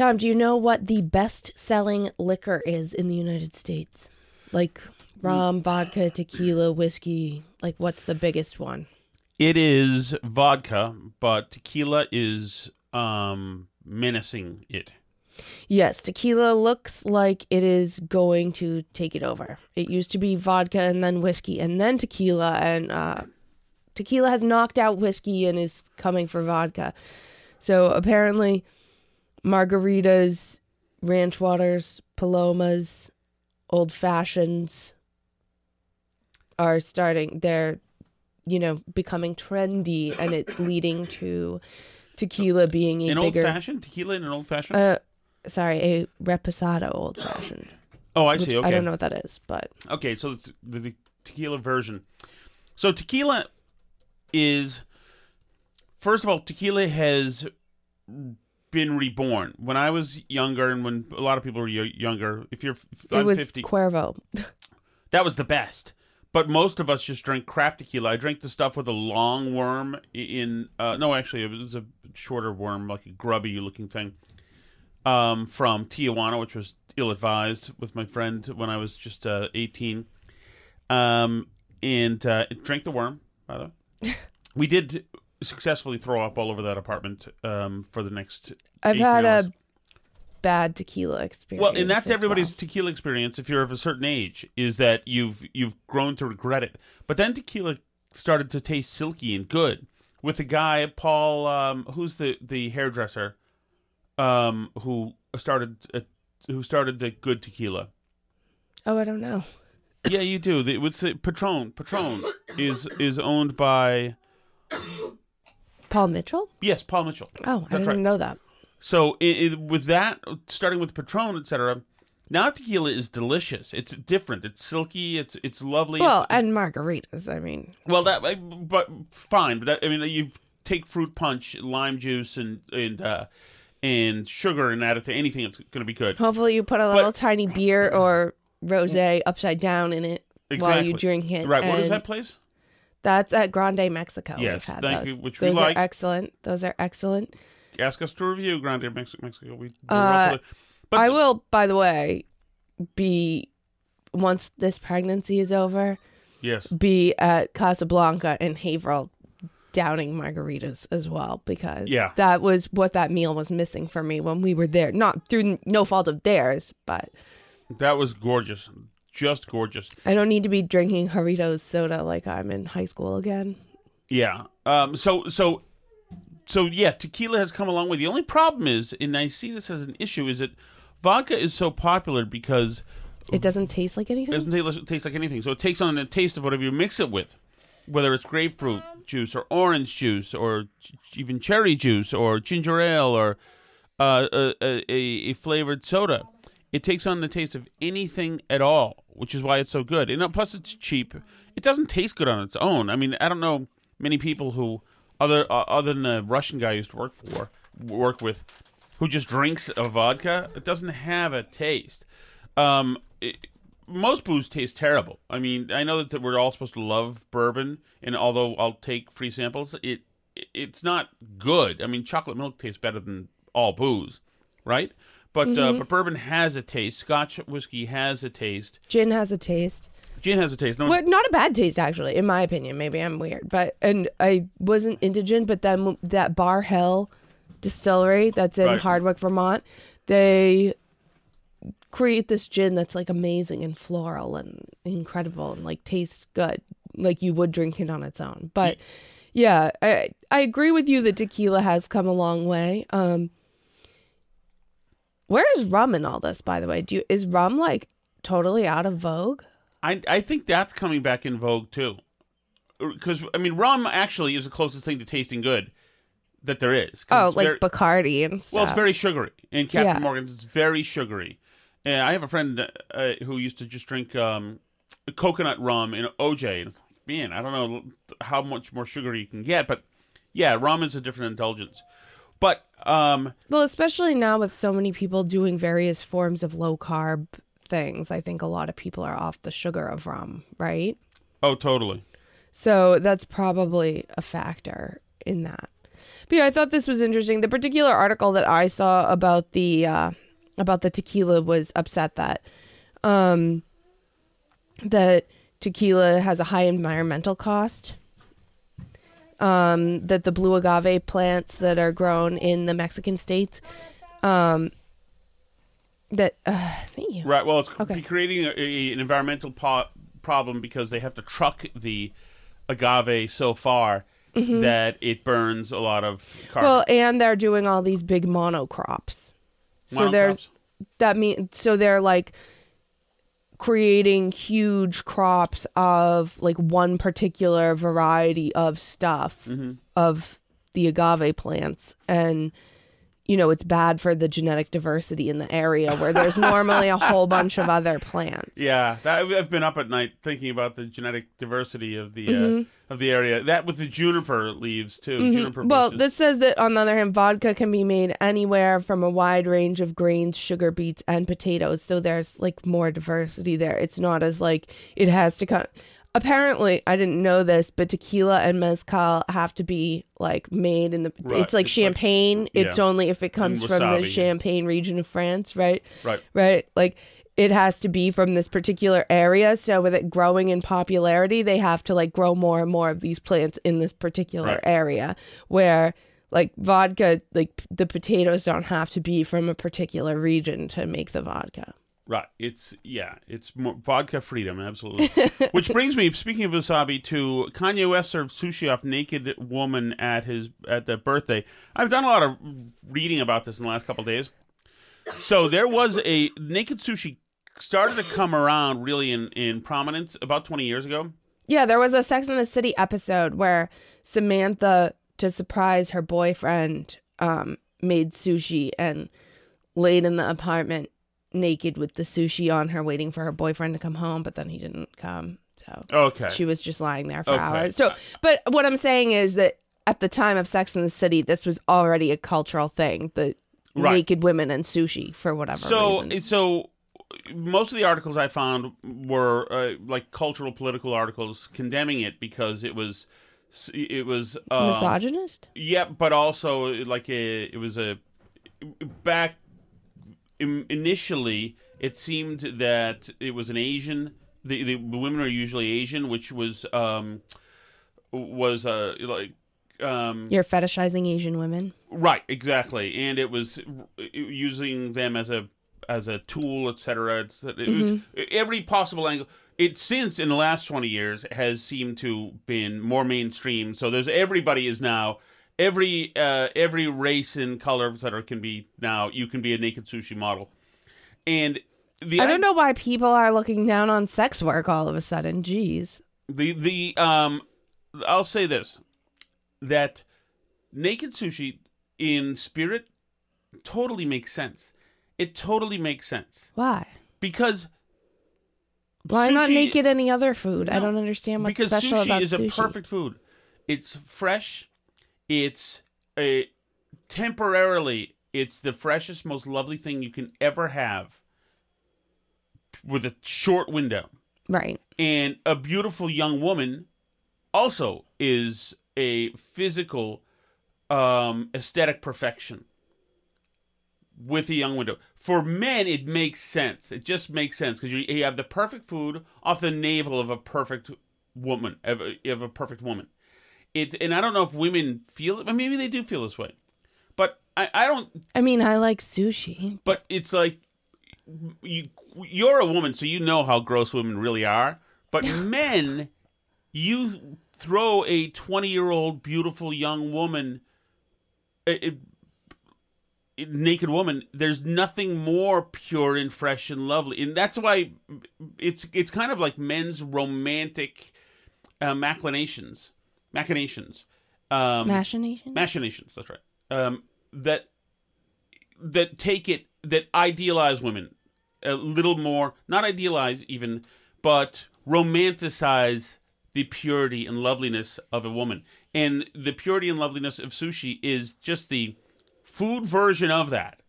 Tom, do you know what the best selling liquor is in the United States? Like rum, vodka, tequila, whiskey. Like what's the biggest one? It is vodka, but tequila is um menacing it. Yes, tequila looks like it is going to take it over. It used to be vodka and then whiskey and then tequila, and uh, tequila has knocked out whiskey and is coming for vodka. So apparently, margaritas, ranch waters, palomas, old fashions are starting. They're, you know, becoming trendy, and it's leading to tequila being a An old fashioned tequila in an old fashioned. Uh, sorry, a reposado old fashioned. oh, I see. Okay. I don't know what that is, but Okay, so the tequila version. So tequila is first of all, tequila has been reborn. When I was younger, and when a lot of people were y- younger, if you're, it I'm was fifty, Cuervo. that was the best. But most of us just drank crap tequila. I drank the stuff with a long worm in. Uh, no, actually, it was a shorter worm, like a grubby looking thing, um, from Tijuana, which was ill advised with my friend when I was just uh, eighteen. Um, and uh, drank the worm. By the way, we did successfully throw up all over that apartment um, for the next. I've had a bad tequila experience. Well, and that's everybody's well. tequila experience. If you're of a certain age, is that you've you've grown to regret it. But then tequila started to taste silky and good with the guy Paul, um, who's the the hairdresser, um, who started uh, who started the good tequila. Oh, I don't know. Yeah, you do. The, what's it? Patron. Patron is is owned by Paul Mitchell? yes, Paul Mitchell. Oh, I That's didn't right. know that. So i i with that, starting with Patron, etc. Now tequila is delicious. It's different. It's silky. It's it's lovely. Well, it's, and margaritas. I mean, well, that I- but fine. But that, I mean, you take fruit punch, lime juice, and and uh, and sugar, and add it to anything. It's going to be good. hopefully you put a little tiny beer or rosé upside down in it while you Exactly. drink it. Right. What is and that place? That's at Grande Mexico. Yes, thank those. you, which we those like. are excellent. Those are excellent. Ask us to review Grande Mex- Mexico. We, Uh, but I the- will, by the way, be once this pregnancy is over, Yes. be at Casablanca and Haverhill downing margaritas as well because Yeah. that was what that meal was missing for me when we were there. Not through no fault of theirs, but That was gorgeous. Just gorgeous. I don't need to be drinking Doritos soda like I'm in high school again. Yeah. Um. So so so yeah. Tequila has come a long way. The only problem is, and I see this as an issue, is that vodka is so popular because It doesn't taste like anything. it doesn't taste, taste like anything. So it takes on the taste of whatever you mix it with, whether it's grapefruit juice or orange juice or ch- even cherry juice or ginger ale or uh, a, a, a flavored soda. It takes on the taste of anything at all, which is why it's so good. And uh, plus, it's cheap. It doesn't taste good on its own. I mean, I don't know many people who, other uh, other than a Russian guy I used to work for, work with, who just drinks a vodka. It doesn't have a taste. Um, it, most booze taste terrible. I mean, I know that we're all supposed to love bourbon, and although I'll take free samples, it it's not good. I mean, chocolate milk tastes better than all booze, right? But uh, but bourbon has a taste. Scotch whiskey has a taste. Gin has a taste. Gin has a taste. No, Well, not a bad taste actually, in my opinion. Maybe I'm weird, but and I wasn't into gin, but then that Barr Hill distillery that's in Right. Hardwick, Vermont, they create this gin that's like amazing and floral and incredible and like tastes good, like you would drink it on its own. But yeah, I I agree with you that tequila has come a long way. Um, where is rum in all this? By the way, do you, is rum like totally out of vogue? I I think that's coming back in vogue too, because I mean, rum actually is the closest thing to tasting good that there is. Oh, like very- Bacardi and stuff. Well, it's very sugary. And Captain Yeah. Morgan's, it's very sugary. And I have a friend uh, who used to just drink um, coconut rum and OJ, and it's like, man, I don't know how much more sugary you can get, but yeah, rum is a different indulgence. But um, well, especially now with so many people doing various forms of low carb things. I think a lot of people are off the sugar of rum, right? oh, totally. So that's probably a factor in that. But yeah, I thought this was interesting. The particular article that I saw about the uh, about the tequila was upset that um, that tequila has a high environmental cost. Um, that the blue agave plants that are grown in the Mexican states, um, that uh, thank you. Right. Well, it's Okay. creating a, a- an environmental po- problem because they have to truck the agave so far that it burns a lot of carbon. Mm-hmm. Well, and they're doing all these big monocrops. So Monocrops. there's that mean so they're like creating huge crops of like one particular variety of stuff Mm-hmm. of the agave plants and you know it's bad for the genetic diversity in the area where there's normally a whole bunch of other plants. Yeah, that, I've been up at night thinking about the genetic diversity of the Mm-hmm. uh, of the area. That with the juniper leaves too. Juniper Well, bushes. this says that on the other hand, vodka can be made anywhere from a wide range of grains, sugar beets, and potatoes. So there's like more diversity there. It's not as like it has to come. Apparently, I didn't know this, but tequila and mezcal have to be like made in the. Right, It's like it's like- champagne. it's yeah. only if it comes from the. Champagne region of France, right? right. right? Like it has to be from this particular area. So with it growing in popularity, they have to like grow more and more of these plants in this particular Right. area where like vodka, like the potatoes don't have to be from a particular region to make the vodka. Right. It's yeah. It's more vodka freedom, absolutely. Which brings me, speaking of wasabi, to Kanye West served sushi off naked woman at his at the birthday. I've done a lot of reading about this in the last couple of days. So there was a naked sushi started to come around really in in prominence about twenty years ago. Yeah, there was a Sex in the City episode where Samantha, to surprise her boyfriend, um, made sushi and laid in the apartment naked with the sushi on her, waiting for her boyfriend to come home, but then he didn't come. So Okay. she was just lying there for Okay. hours. So, but what I'm saying is that at the time of Sex in the City, this was already a cultural thing. The Right. naked women and sushi for whatever so reason. so most of the articles I found were uh, like cultural political articles condemning it because it was it was uh, Misogynist? yeah, but also like a it was a back initially it seemed that it was an Asian the, the women are usually Asian which was um was uh like um You're fetishizing Asian women. Right, exactly, and it was using them as a as a tool, etc. It's it was every possible angle. It since in the last twenty years has seemed to been more mainstream. So there's everybody is now every uh, every race and color, etc. Can be now you can be a naked sushi model, and the I don't know why people are looking down on sex work all of a sudden. Jeez. the the um I'll say this that naked sushi in spirit totally makes sense. It totally makes sense Why? because Why not naked any other food? I don't understand what's because special sushi about is sushi. a perfect food. It's fresh. It's a temporarily. It's the freshest, most lovely thing you can ever have with a short window. Right. and a beautiful young woman also is a physical um aesthetic perfection with a young window for men it makes sense it just makes sense because you, you have the perfect food off the navel of a perfect woman of a, of a perfect woman it and i don't know if women feel it but maybe they do feel this way. But i, I don't I mean, I like sushi. but it's like you you're a woman so you know how gross women really are. But men you throw a 20 year old beautiful young woman a, a- naked woman there's nothing more pure and fresh and lovely. And that's why it's it's kind of like men's romantic uh, machinations machinations. Um Machination? machinations that's right. Um that that take it that idealize women a little more not idealize even but romanticize the purity and loveliness of a woman. And the purity and loveliness of sushi is just the food version of that.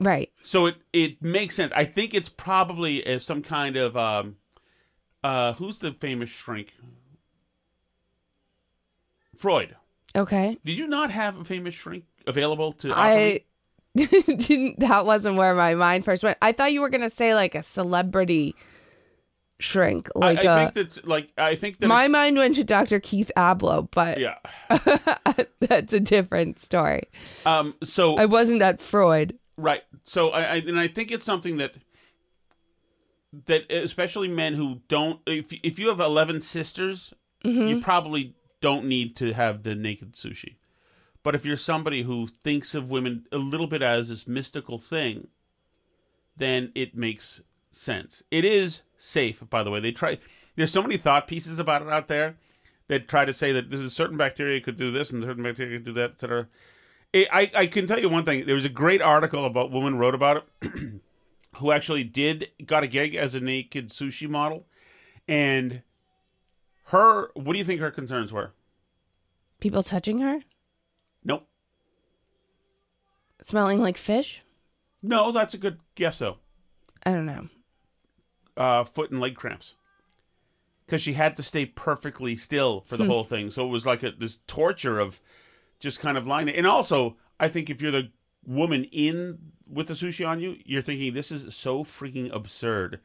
Right. so it it makes sense. I think it's probably as some kind of um uh who's the famous shrink freud Okay. Did you not have a famous shrink available to? I didn't. That wasn't where my mind first went. I thought you were gonna say like a celebrity shrink. Like I a, think that's like I think that my it's- mind went to Dr. Keith Ablow, but Yeah. that's a different story. Um. So I wasn't at Freud. Right. So I, I and I think it's something that that especially men who don't if if you have 11 sisters, you probably don't need to have the naked sushi. But if you're somebody who thinks of women a little bit as this mystical thing, then it makes sense. It is safe, by the way. They try there's so many thought pieces about it out there that try to say that this is certain bacteria could do this and certain bacteria could do that, etc. I, I can tell you one thing. There was a great article about woman wrote about it who actually did got a gig as a naked sushi model, and her. What do you think her concerns were? People touching her, Nope. smelling like fish. No, that's a good guess though. I don't know. Uh, foot and leg cramps. Because she had to stay perfectly still for the whole thing, so it was like a, this torture of just kind of lying. And also, I think if you're the woman in with the sushi on you, you're thinking this is so freaking absurd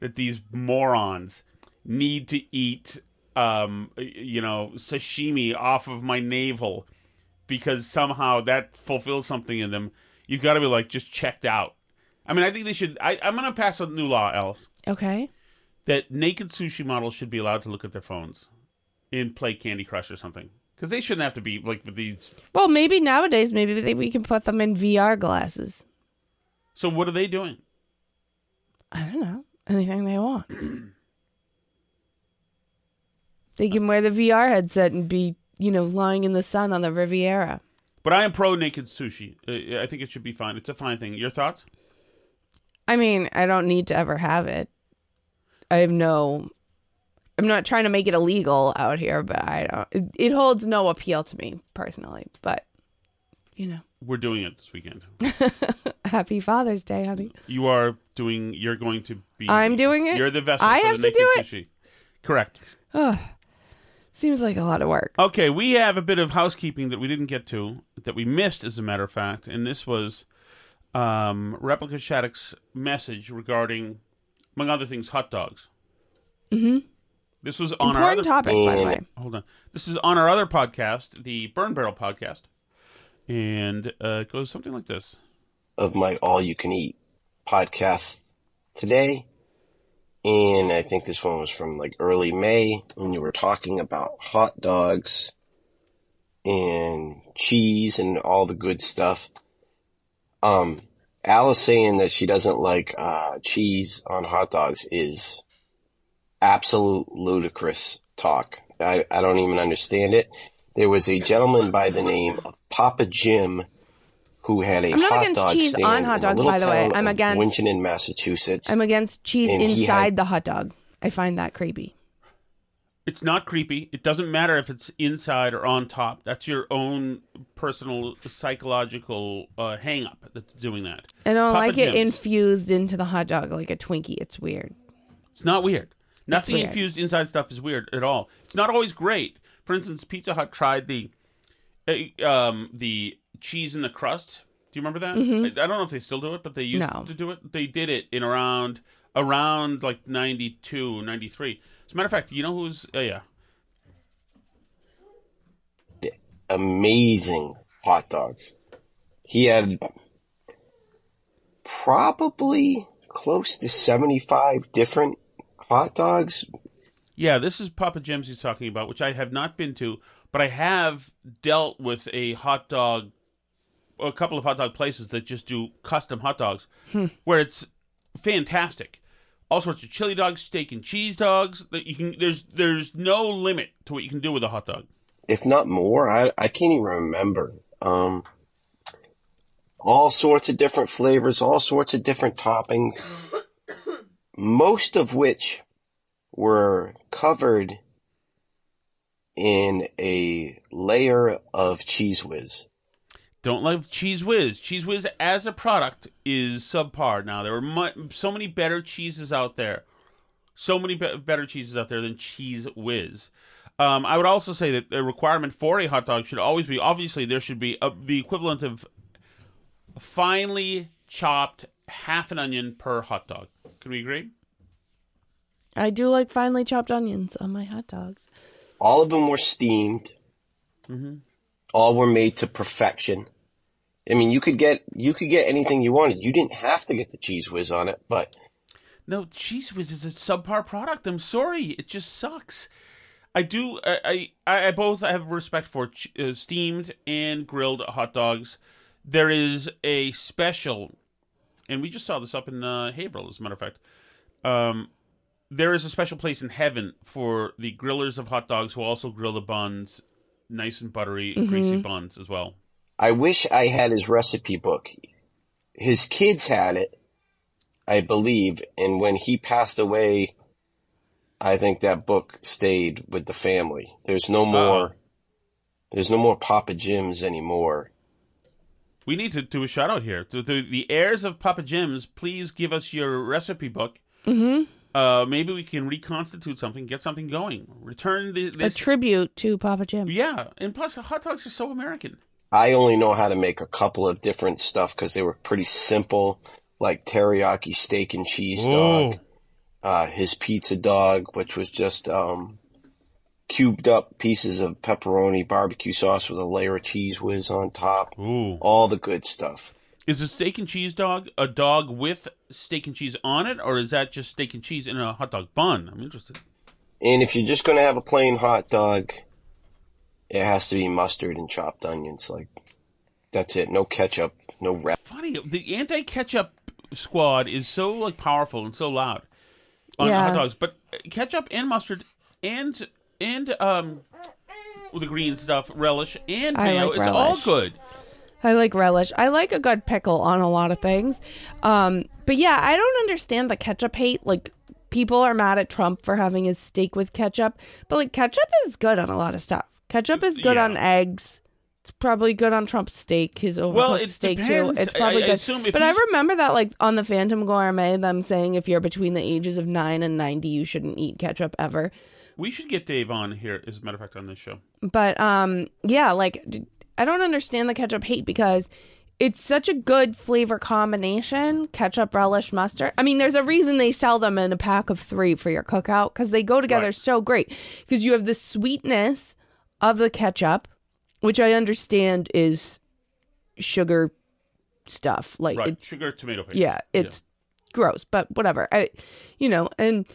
that these morons need to eat, um, you know, sashimi off of my navel because somehow that fulfills something in them. You've got to be like just checked out. I mean, I think they should. I, I'm going to pass a new law, Alice, Okay. that naked sushi models should be allowed to look at their phones and play Candy Crush or something. Because they shouldn't have to be like with these. Well, maybe nowadays, maybe they, we can put them in VR glasses. So what are they doing? I don't know. Anything they want. they can wear the VR headset and be, you know, lying in the sun on the Riviera. But I am pro naked sushi. Uh, I think it should be fine. It's a fine thing. Your thoughts? I mean, I don't need to ever have it. I have no. I'm not trying to make it illegal out here, but I don't. It, it holds no appeal to me personally. But, you know, We're doing it this weekend. happy Father's Day, honey. You are doing. You're going to be. I'm doing it? You're the vessel I for have the to naked do it? sushi. Correct. Seems like a lot of work. Okay, we have a bit of housekeeping that we didn't get to, that we missed, as a matter of fact, and this was um, Replica Shattuck's message regarding, among other things, hot dogs. Mm-hmm. This was on our other, Important topic, by the way. hold on. This is on our other podcast, the Burn Barrel podcast, and uh, it goes something like this. of my all you can eat podcast today. And I think this one was from like early May when you were talking about hot dogs and cheese and all the good stuff. Um, Alice saying that she doesn't like, uh, cheese on hot dogs is absolute ludicrous talk. I, I don't even understand it. There was a gentleman by the name of Papa Jim who had a I'm not hot against dog cheese on hot in dogs, by the way. I'm of against- Winchendon, Massachusetts. I'm against cheese inside had- the hot dog. I find that creepy. It's not creepy. It doesn't matter if it's inside or on top. That's your own personal psychological uh, hang up that's doing that. I don't Papa like it Jim's. infused into the hot dog like a Twinkie. It's weird. It's not weird. Nothing weird. infused inside stuff is weird at all. It's not always great. For instance, Pizza Hut tried the uh, um, the cheese in the crust. Do you remember that? I, I don't know if they still do it, but they used Mm-hmm. No. to do it. They did it in around around like 92, 93. As a matter of fact, you know who's uh, yeah. amazing hot dogs. He had probably close to 75 different hot dogs. Yeah, this is Papa Jim's he's talking about, which I have not been to, but I have dealt with a hot dog, a couple of hot dog places that just do custom hot dogs, where it's fantastic. All sorts of chili dogs, steak and cheese dogs. That you can. There's there's no limit to what you can do with a hot dog. if not more. I, I can't even remember. Um, all sorts of different flavors, all sorts of different toppings, most of which were covered in a layer of cheez whiz. Don't love Cheez Whiz. Cheez Whiz as a product is subpar. Now there are mu- so many better cheeses out there, so many be- better cheeses out there than Cheez Whiz. Um, I would also say that the requirement for a hot dog should always be obviously there should be a, the equivalent of finely chopped half an onion per hot dog. Can we agree? I do like finely chopped onions on my hot dogs. All of them were steamed. All were made to perfection. I mean, you could get you could get anything you wanted. You didn't have to get the cheez whiz on it, but No, Cheez Whiz is a subpar product. I'm sorry, it just sucks. I do. I I, I both have respect for uh, steamed and grilled hot dogs. There is a special, and we just saw this up in uh, Haverhill, as a matter of fact. Um, there is a special place in heaven for the grillers of hot dogs who also grill the buns, nice and buttery, and greasy buns as well. I wish I had his recipe book. His kids had it, I believe, and when he passed away, I think that book stayed with the family. There's no more. There's no more Papa Jim's anymore. We need to do a shout out here to, to the heirs of Papa Jim's. Please give us your recipe book. Mm-hmm. Uh, maybe we can reconstitute something, get something going, return the, A tribute to Papa Jim. yeah, and plus, hot dogs are so American. I only know how to make a couple of different stuff because they were pretty simple, like teriyaki steak and cheese dog. Uh, his pizza dog, which was just um, cubed up pieces of pepperoni barbecue sauce with a layer of cheez whiz on top. Ooh. All the good stuff. Is a steak and cheese dog a dog with steak and cheese on it, or is that just steak and cheese in a hot dog bun? I'm interested. And if you're just going to have a plain hot dog, it has to be mustard and chopped onions. Like, that's it. No ketchup, no wrap. Funny, the anti ketchup squad is so like powerful and so loud on Yeah. hot dogs, but ketchup and mustard and and um the green stuff, relish and mayo, like it's all good. I like relish. I like a good pickle on a lot of things. Um, but yeah, I don't understand the ketchup hate. Like people are mad at Trump for having his steak with ketchup, but like ketchup is good on a lot of stuff. Ketchup is good Yeah. on eggs. It's probably good on Trump's steak, his overcooked Well, it steak depends. too. It's probably I good. assume if but I remember that like on the Phantom Gourmet, them saying if you're between the ages of nine and ninety, you shouldn't eat ketchup ever. We should get Dave on here, as a matter of fact, on this show. But um yeah, like I don't understand the ketchup hate because it's such a good flavor combination, ketchup, relish, mustard. I mean, there's a reason they sell them in a pack of 3 for your cookout cuz they go together Right. so great because you have the sweetness of the ketchup, which I understand is sugar stuff. Like Right, it, sugar, tomato paste. yeah, it's gross, but whatever. I, you know, and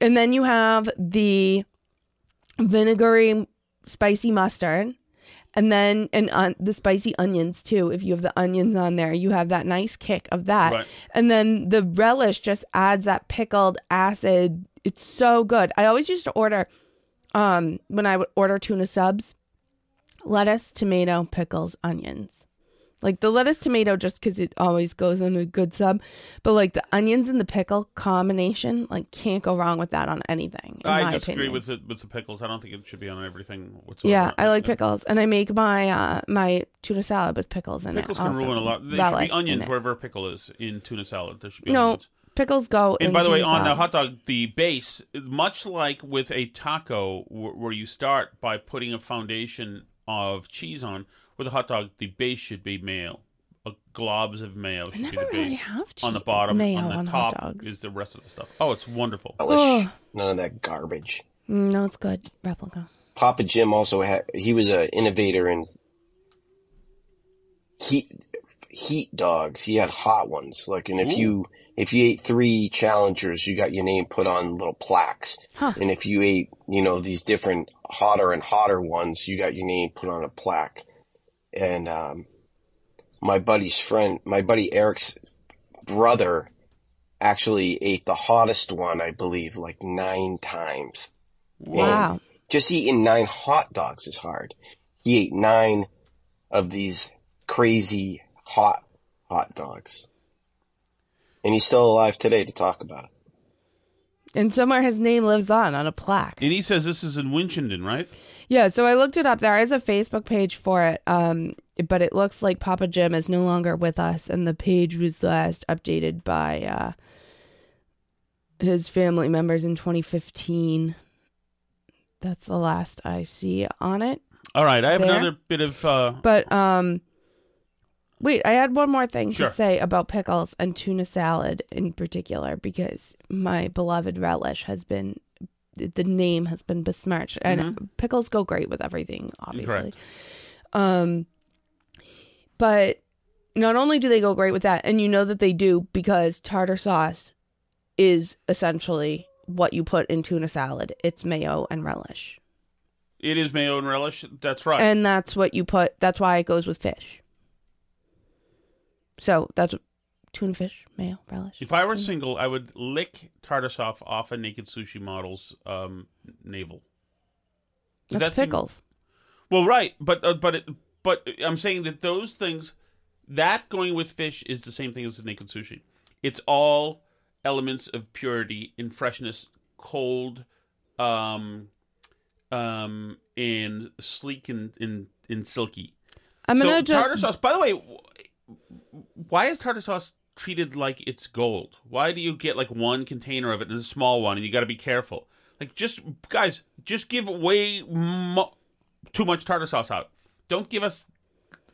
and then you have the vinegary spicy mustard, and then and uh, the spicy onions too. If you have the onions on there, you have that nice kick of that, Right. and then the relish just adds that pickled acid. It's so good. I always used to order, um, when I would order tuna subs, lettuce, tomato, pickles, onions. Like the lettuce tomato, just because it always goes on a good sub, but like the onions and the pickle combination, like can't go wrong with that on anything. In I my disagree opinion. with the with the pickles. I don't think it should be on everything whatsoever. Yeah, I like pickles, and I make my uh my tuna salad with pickles in Pickles it. can also. ruin a lot. There should Relish be in onions it. wherever a pickle is in tuna salad. There should be No, onions. pickles go. And in by the way, tuna on the salad. hot dog, the base, much like with a taco, wh- where you start by putting a foundation of cheese on, with a hot dog, the base should be mayo. A globs of mayo should be never the really base. have on the bottom, mayo on the on hot top dogs. is the rest of the stuff. Oh, it's wonderful. Relish. None of that garbage. Mm, no, it's good. Replica. Papa Jim also had, he was an innovator in heat, heat dogs. He had hot ones. Like, and if you, if you ate three challengers, you got your name put on little plaques. Huh. And if you ate, you know, these different hotter and hotter ones, you got your name put on a plaque. And, um, my buddy's friend, my buddy Eric's brother actually ate the hottest one, I believe, like nine times. Wow. Just eating nine hot dogs is hard. He ate nine of these crazy hot hot dogs. And he's still alive today to talk about it. And somewhere his name lives on on a plaque. And he says this is in Winchendon, right? Yeah, so I looked it up. There is a Facebook page for it, um, but it looks like Papa Jim is no longer with us, and the page was last updated by uh, his family members in 2015. that's the last I see on it. All right, I have There. another bit of. Uh, But um wait, I had one more thing Sure. to say about pickles and tuna salad in particular because my beloved relish has been the name has been besmirched and pickles go great with everything obviously. Mm-hmm. Correct. Um but not only do they go great with that and you know that they do because tartar sauce is essentially what you put in tuna salad. It's mayo and relish. it is mayo and relish. That's right. And that's what you put. That's why it goes with fish. So that's tuna fish, mayo, relish. if I were single, I would lick tartar sauce off a naked sushi model's um, navel. That's that seem- pickles. Well, right, but uh, but it, but I'm saying that those things, that going with fish is the same thing as the naked sushi. It's all elements of purity and freshness, cold, um, um, and sleek and and, and silky. I'm so gonna tartar just sauce. By the way, why is tartar sauce treated like it's gold? Why do you get like one container of it and a small one, and you got to be careful? Like, just guys, just give way mo- too much tartar sauce out. Don't give us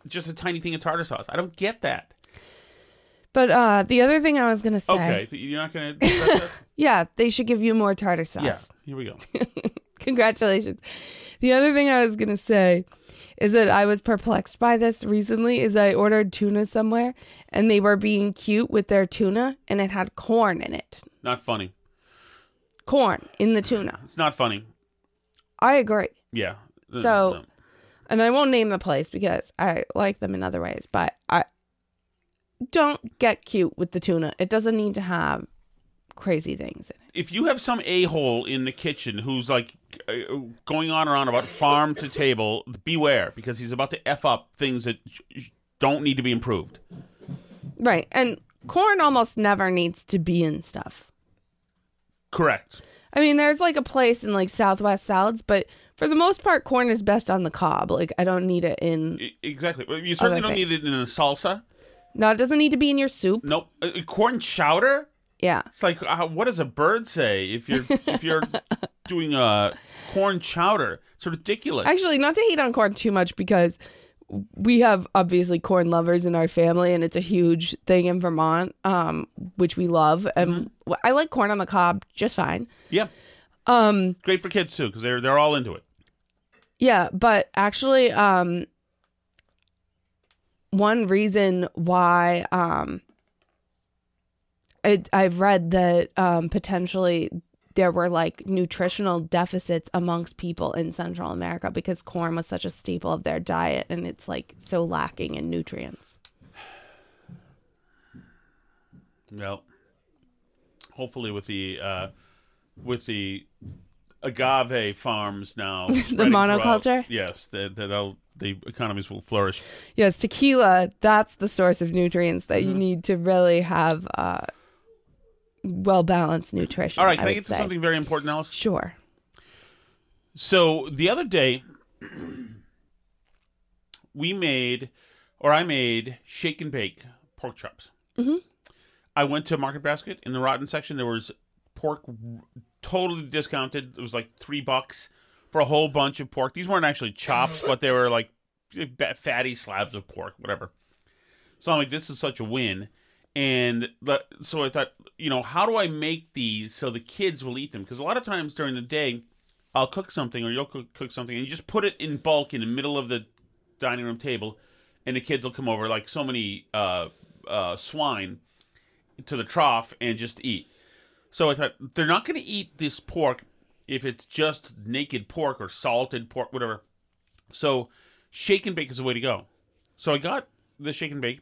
just a tiny thing of tartar sauce. I don't get that. But uh, the other thing I was gonna say, Okay, you're not gonna. yeah, they should give you more tartar sauce. yeah, here we go. Congratulations. The other thing I was gonna say is that I was perplexed by this recently. Is I ordered tuna somewhere and they were being cute with their tuna and it had corn in it. Not funny. Corn in the tuna. It's not funny. I agree. Yeah. So- no. and I won't name the place because I like them in other ways, but I don't get cute with the tuna. It doesn't need to have crazy things in it. If you have some a hole in the kitchen who's like uh, going on and on about farm to table, beware because he's about to f up things that don't need to be improved. Right. And corn almost never needs to be in stuff. Correct. I mean, there's like a place in like Southwest salads, but for the most part, corn is best on the cob. Like, I don't need it in. Exactly. You certainly don't things. need it in a salsa. No, it doesn't need to be in your soup. Nope. Uh, corn chowder. Yeah. It's like uh, what does a bird say if you're if you're doing a corn chowder? It's ridiculous. Actually, not to hate on corn too much because we have obviously corn lovers in our family and it's a huge thing in Vermont, um, which we love. And I like corn on the cob just fine. yeah, Um, great for kids too because they're they're all into it. yeah, but actually, um, one reason why um, I, I've read that um, potentially there were like nutritional deficits amongst people in Central America because corn was such a staple of their diet and it's like so lacking in nutrients. Well, hopefully with the uh, with the agave farms now, the monoculture? yes, that that the economies will flourish. Yes, tequila, that's the source of nutrients that you need to really have uh, well balanced nutrition. All right, can I, would get to say. something very important, Alice? Sure. So the other day, we made, or I made, shake and bake pork chops. Mhm. I went to Market Basket in the rotten section. There was pork totally discounted. It was like three bucks for a whole bunch of pork. These weren't actually chops, but they were like fatty slabs of pork, whatever. So I'm like, this is such a win. And so I thought, you know, how do I make these so the kids will eat them? Because a lot of times during the day, I'll cook something or you'll cook, cook something and you just put it in bulk in the middle of the dining room table and the kids will come over like so many uh, uh, swine to the trough and just eat. So I thought they're not going to eat this pork if it's just naked pork or salted pork, whatever. So shake and bake is the way to go. So I got the shake and bake.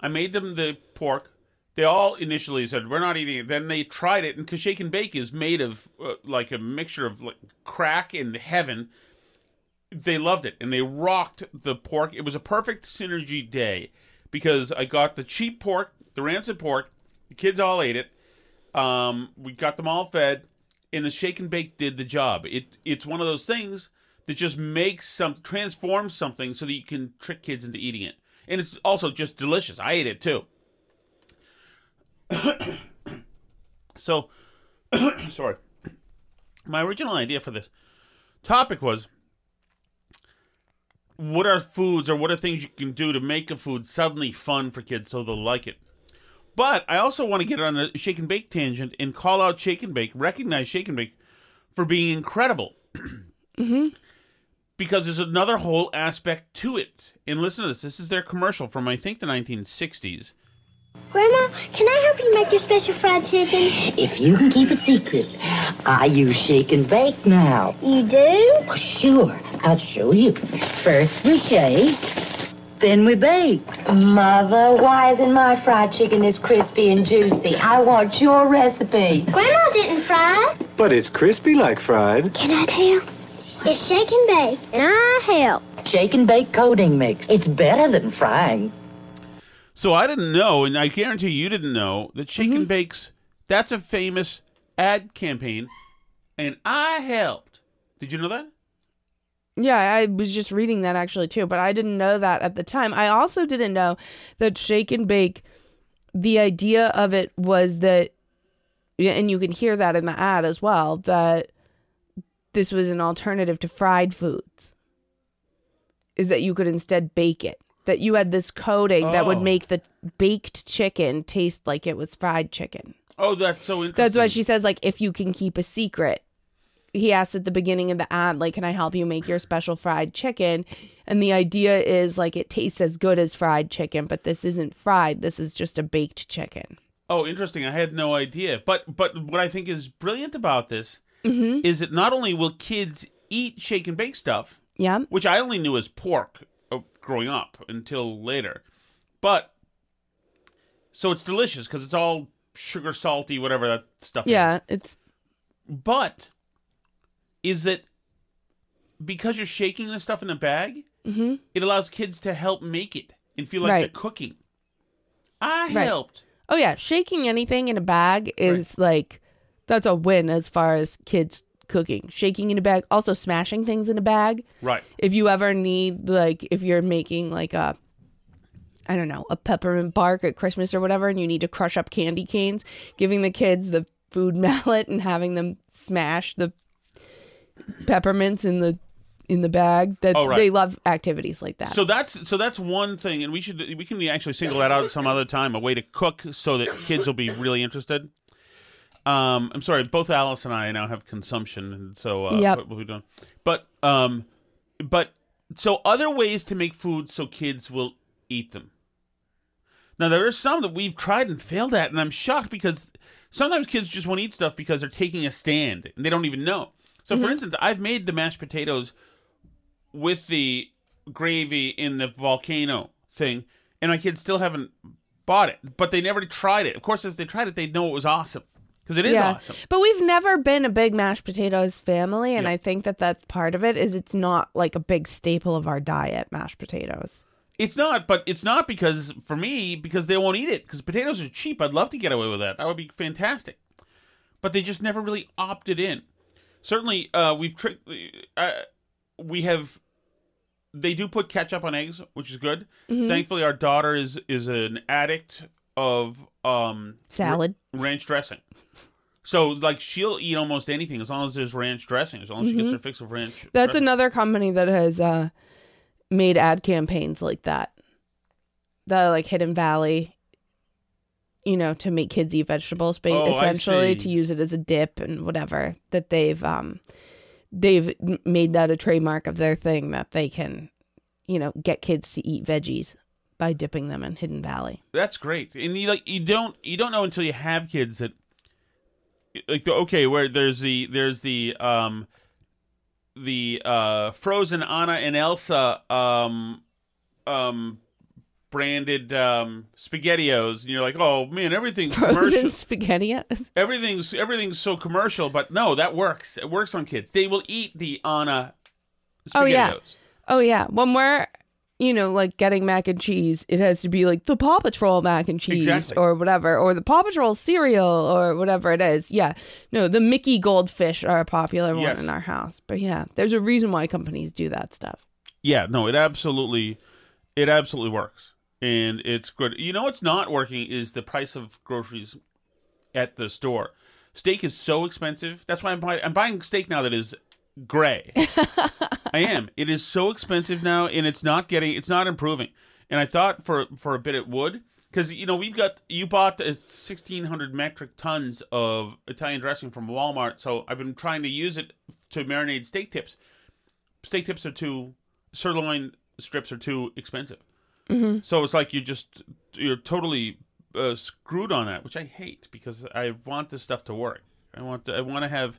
I made them the pork. They all initially said we're not eating it. Then they tried it, and because shake and bake is made of uh, like a mixture of like crack and heaven. They loved it, and they rocked the pork. It was a perfect synergy day because I got the cheap pork, the rancid pork. The kids all ate it. Um, we got them all fed, and the shake and bake did the job. It it's one of those things that just makes some transforms something so that you can trick kids into eating it, and it's also just delicious. I ate it too. so, sorry. My original idea for this topic was what are foods or what are things you can do to make a food suddenly fun for kids so they'll like it. But I also want to get on a shake and bake tangent and call out shake and bake, recognize shake and bake for being incredible. Mm-hmm. Because there's another whole aspect to it. And listen to this. This is their commercial from I think the 1960s. Grandma, can I help you make your special fried chicken? If you can keep a secret, I use shake and bake now. You do? Oh, sure, I'll show you. First we shake, then we bake. Mother, why isn't my fried chicken as crispy and juicy? I want your recipe. Grandma didn't fry. But it's crispy like fried. Can I tell? It's shake and bake, and I help. Shake and bake coating mix. It's better than frying. So I didn't know, and I guarantee you didn't know, that Shake and mm-hmm. Bakes, that's a famous ad campaign, and I helped. Did you know that? Yeah, I was just reading that actually too, but I didn't know that at the time. I also didn't know that shake and bake, the idea of it was that, and you can hear that in the ad as well, that this was an alternative to fried foods. Is that you could instead bake it. That you had this coating that would Oh. make the baked chicken taste like it was fried chicken. Oh, that's so interesting. That's why she says, like, if you can keep a secret. He asked at the beginning of the ad, like, can I help you make your special fried chicken? And the idea is, like, it tastes as good as fried chicken, but this isn't fried. This is just a baked chicken. Oh, interesting. I had no idea. But but what I think is brilliant about this Mm-hmm. is that not only will kids eat shake and bake stuff, Yeah. which I only knew as pork growing up until later, but so it's delicious because it's all sugar, salty, whatever that stuff is. Yeah. It's, But is that because you're shaking this stuff in a bag, mm-hmm. it allows kids to help make it and feel like Right. they're cooking. I Right. helped. oh, yeah. Shaking anything in a bag is like, that's a win as far as kids cooking. Shaking in a bag, also smashing things in a bag. Right. if you ever need like if you're making like a I don't know, a peppermint bark at Christmas or whatever and you need to crush up candy canes, giving the kids the food mallet and having them smash the peppermints in the in the bag. That's Oh, right. they love activities like that. So that's so that's one thing, and we should we can actually single that out some other time. A way to cook so that kids will be really interested. Um, I'm sorry, both Alice and I now have consumption, and so uh, Yep. what we've done. But um, but so other ways to make food so kids will eat them. Now there are some that we've tried and failed at, and I'm shocked because sometimes kids just won't eat stuff because they're taking a stand and they don't even know. So, for instance, I've made the mashed potatoes with the gravy in the volcano thing, and my kids still haven't bought it, but they never tried it. Of course, if they tried it, they'd know it was awesome because it is awesome. But we've never been a big mashed potatoes family, and Yeah. I think that that's part of it. Is it's not like a big staple of our diet, mashed potatoes. It's not, but it's not because for me because they won't eat it because potatoes are cheap. I'd love to get away with that. That would be fantastic, but they just never really opted in. Certainly, uh, we've tricked. Uh, we have. They do put ketchup on eggs, which is good. Thankfully, our daughter is is an addict of um Salad. ra- ranch dressing. So, like, she'll eat almost anything as long as there's ranch dressing. As long as she gets her fix of ranch. That's dressing. another company that has uh, made ad campaigns like that. The like Hidden Valley, you know, to make kids eat vegetables, but Oh, I essentially see. to use it as a dip and whatever. That they've um, they've m- made that a trademark of their thing that they can, you know, get kids to eat veggies by dipping them in Hidden Valley. That's great, and you like you don't you don't know until you have kids that like the, okay where there's the there's the um the uh frozen Anna and Elsa um um branded um spaghettios and you're like oh man everything's Frozen commercial spaghettios. everything's everything's so commercial but no that works it works on kids they will eat the Anna spaghettios Oh, yeah. Oh yeah, when we're you know like getting mac and cheese, it has to be like the Paw Patrol mac and cheese Exactly. or whatever, or the Paw Patrol cereal or whatever it is. Yeah, no, the Mickey goldfish are a popular one in our house. But yeah, there's a reason why companies do that stuff. Yeah, no, it absolutely, it absolutely works, and it's good. You know, what's not working is the price of groceries at the store. Steak is so expensive. That's why I'm buying. I'm buying steak now that is gray. I am. It is so expensive now, and it's not getting. It's not improving. And I thought for for a bit it would, because you know we've got you bought sixteen hundred metric tons of Italian dressing from Walmart, so I've been trying to use it to marinate steak tips. Steak tips are too sirloin strips are too expensive. So it's like you just you're totally uh, screwed on that, which I hate because I want this stuff to work. I want to, I want to have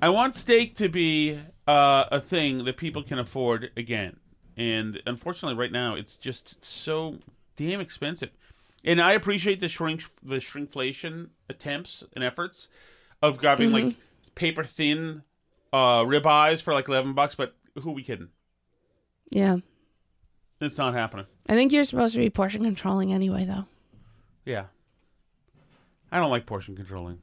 I want steak to be uh, a thing that people can afford again. And unfortunately, right now, it's just so damn expensive. And I appreciate the shrink the shrinkflation attempts and efforts of grabbing like paper thin uh, ribeyes for like eleven bucks. But who are we kidding? Yeah. It's not happening. I think you're supposed to be portion controlling anyway, though. Yeah. I don't like portion controlling.